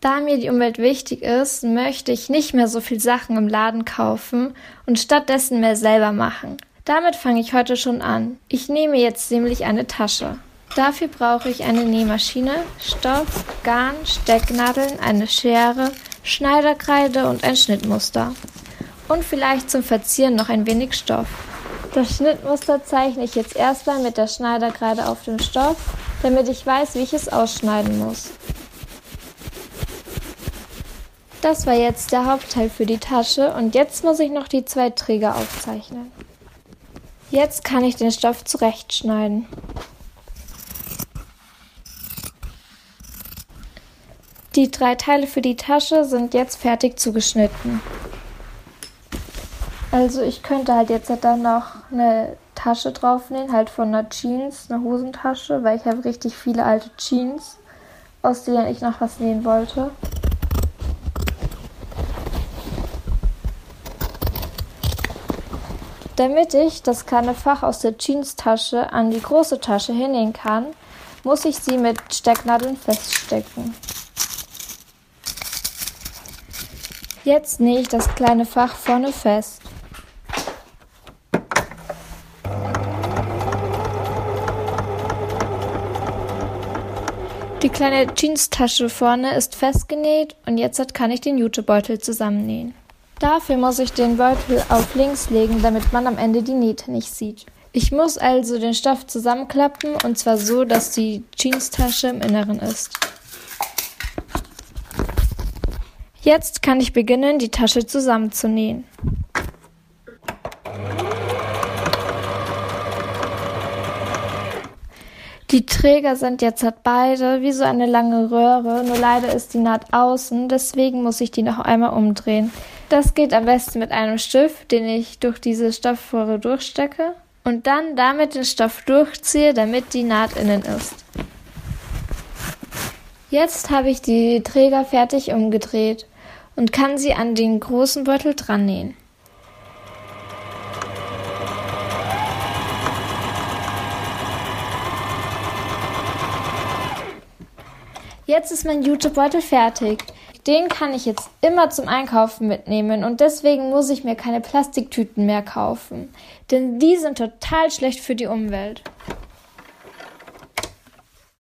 Da mir die Umwelt wichtig ist, möchte ich nicht mehr so viel Sachen im Laden kaufen und stattdessen mehr selber machen. Damit fange ich heute schon an. Ich nehme jetzt nämlich eine Tasche. Dafür brauche ich eine Nähmaschine, Stoff, Garn, Stecknadeln, eine Schere, Schneiderkreide und ein Schnittmuster. Und vielleicht zum Verzieren noch ein wenig Stoff. Das Schnittmuster zeichne ich jetzt erstmal mit der Schneiderkreide auf den Stoff, damit ich weiß, wie ich es ausschneiden muss. Das war jetzt der Hauptteil für die Tasche und jetzt muss ich noch die zwei Träger aufzeichnen. Jetzt kann ich den Stoff zurechtschneiden. Die drei Teile für die Tasche sind jetzt fertig zugeschnitten. Also ich könnte halt jetzt dann noch eine Tasche draufnehmen, halt von einer Jeans, eine Hosentasche, weil ich habe richtig viele alte Jeans, aus denen ich noch was nähen wollte. Damit ich das kleine Fach aus der Jeanstasche an die große Tasche hinnähen kann, muss ich sie mit Stecknadeln feststecken. Jetzt nähe ich das kleine Fach vorne fest. Die kleine Jeanstasche vorne ist festgenäht und jetzt kann ich den Jutebeutel zusammennähen. Dafür muss ich den Beutel auf links legen, damit man am Ende die Nähte nicht sieht. Ich muss also den Stoff zusammenklappen und zwar so, dass die Jeanstasche im Inneren ist. Jetzt kann ich beginnen, die Tasche zusammenzunähen. Die Träger sind jetzt halt beide wie so eine lange Röhre, nur leider ist die Naht außen, deswegen muss ich die noch einmal umdrehen. Das geht am besten mit einem Stift, den ich durch diese Stoffröhre durchstecke und dann damit den Stoff durchziehe, damit die Naht innen ist. Jetzt habe ich die Träger fertig umgedreht und kann sie an den großen Beutel dran nähen. Jetzt ist mein Jutebeutel fertig. Den kann ich jetzt immer zum Einkaufen mitnehmen und deswegen muss ich mir keine Plastiktüten mehr kaufen. Denn die sind total schlecht für die Umwelt.